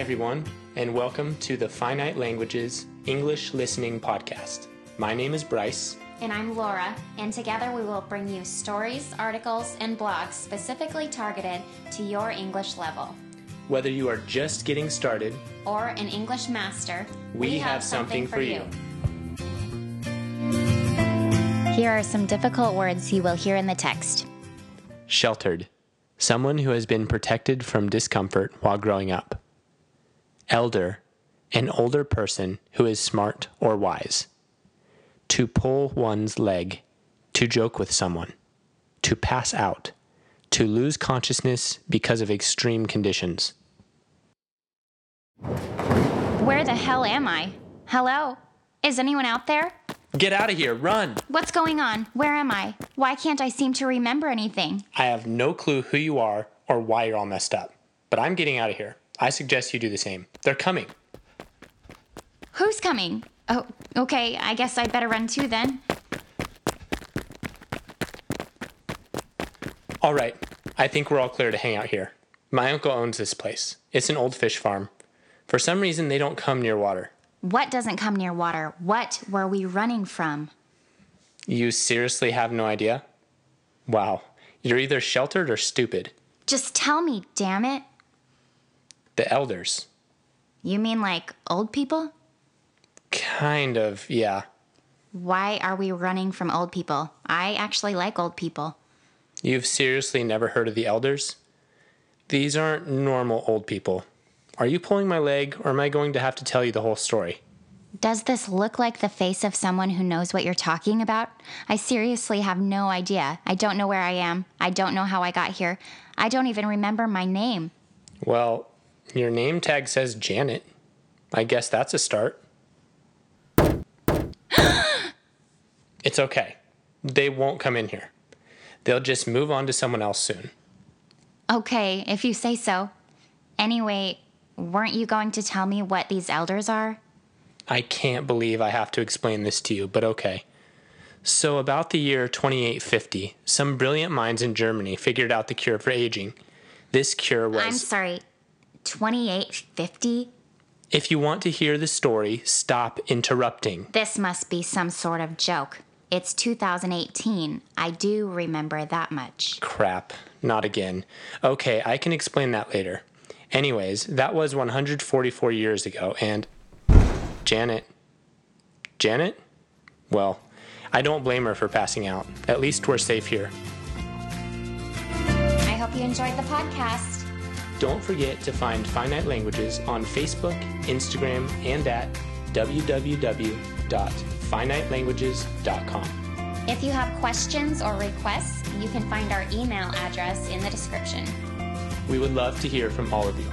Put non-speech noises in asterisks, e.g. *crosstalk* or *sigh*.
everyone, and welcome to the Finite Languages English Listening Podcast. My name is Bryce. And I'm Laura, and together we will bring you stories, articles, and blogs specifically targeted to your English level. Whether you are just getting started or an English master, we, have, something, for you. Here are some difficult words you will hear in the text. Sheltered, someone who has been protected from discomfort while growing up. Elder, an older person who is smart or wise. To pull one's leg, to joke with someone. To pass out, to lose consciousness because of extreme conditions. Where the hell am I? Hello? Is anyone out there? Get out of here, run! What's going on? Where am I? Why can't I seem to remember anything? I have no clue who you are or why you're all messed up, but I'm getting out of here. I suggest you do the same. They're coming. Who's coming? Oh, okay, I guess I'd better run too then. All right, I think we're all clear to hang out here. My uncle owns this place. It's an old fish farm. For some reason, they don't come near water. What doesn't come near water? What were we running from? You seriously have no idea? Wow, you're either sheltered or stupid. Just tell me, damn it. The elders. You mean like old people? Kind of, yeah. Why are we running from old people? I actually like old people. You've seriously never heard of the elders? These aren't normal old people. Are you pulling my leg, or am I going to have to tell you the whole story? Does this look like the face of someone who knows what you're talking about? I seriously have no idea. I don't know where I am. I don't know how I got here. I don't even remember my name. Well, your name tag says Janet. I guess that's a start. *gasps* it's okay. They won't come in here. They'll just move on to someone else soon. Okay, if you say so. Anyway, weren't you going to tell me what these elders are? I can't believe I have to explain this to you, but okay. So, about the year 2850, some brilliant minds in Germany figured out the cure for aging. This cure was. I'm sorry, 2850? If you want to hear the story, stop interrupting. This must be some sort of joke. It's 2018. I do remember that much. Crap, not again. Okay, I can explain that later. Anyways, that was 144 years ago, and. Janet. Janet? Well, I don't blame her for passing out. At least we're safe here. I hope you enjoyed the podcast. Don't forget to find Finite Languages on Facebook, Instagram, and at www.finitelanguages.com. If you have questions or requests, you can find our email address in the description. We would love to hear from all of you.